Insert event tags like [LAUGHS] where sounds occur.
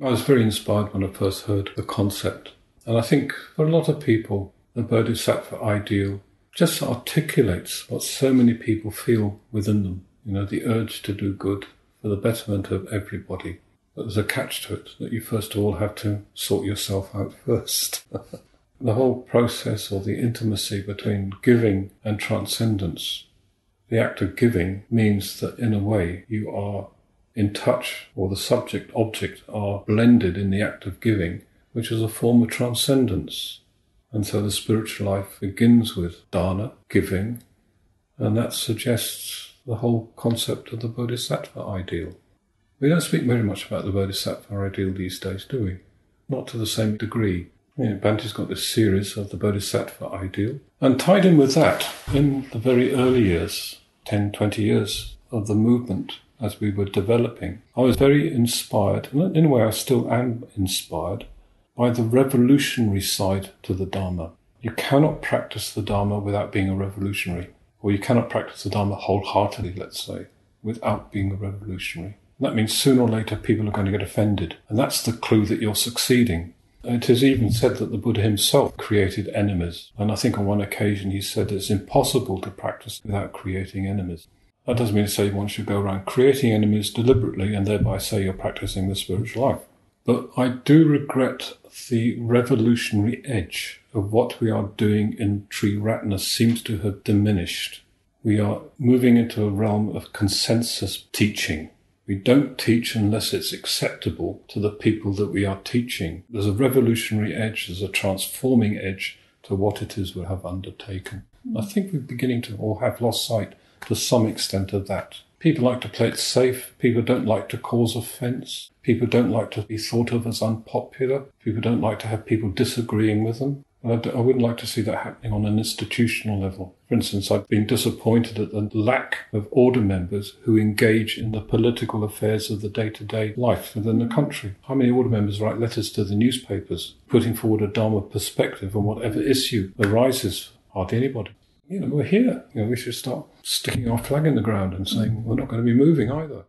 I was very inspired when I first heard the concept. And I think for a lot of people, the Bodhisattva ideal just articulates what so many people feel within them. You know, the urge to do good for the betterment of everybody. But there's a catch to it that you first of all have to sort yourself out [LAUGHS] first. the whole process or the intimacy between giving and transcendence, the act of giving means that in a way you are in touch or the subject object are blended in the act of giving, which is a form of transcendence. And so the spiritual life begins with dana, giving, and that suggests the whole concept of the bodhisattva ideal. We don't speak very much about the bodhisattva ideal these days, do we? Not to the same degree. You know, Bhante's got this series of the bodhisattva ideal. And tied in with that, in the very early years, 10, 20 years of the movement, as we were developing, I was very inspired, and in a way I still am inspired, by the revolutionary side to the Dharma. You cannot practice the Dharma without being a revolutionary, or you cannot practice the Dharma wholeheartedly, let's say, without being a revolutionary. that means sooner or later people are going to get offended, and that's the clue that you're succeeding. It is even said that the Buddha himself created enemies, and I think on one occasion he said it's impossible to practice without creating enemies. That doesn't mean to say one should go around creating enemies deliberately and thereby say you're practicing the spiritual life. But I do regret the revolutionary edge of what we are doing in Triratna seems to have diminished. We are moving into a realm of consensus teaching. We don't teach unless it's acceptable to the people that we are teaching. There's a revolutionary edge, there's a transforming edge to what it is we have undertaken. I think we're beginning to all have lost sight to some extent of that. People like to play it safe. People don't like to cause offence. People don't like to be thought of as unpopular. People don't like to have people disagreeing with them. I, wouldn't like to see that happening on an institutional level. For instance, I've been disappointed at the lack of order members who engage in the political affairs of the day to day life within the country. How many order members write letters to the newspapers putting forward a Dharma perspective on whatever issue arises? Hardly anybody you know, we're here. You know, we should start sticking our flag in the ground and saying we're not going to be moving either.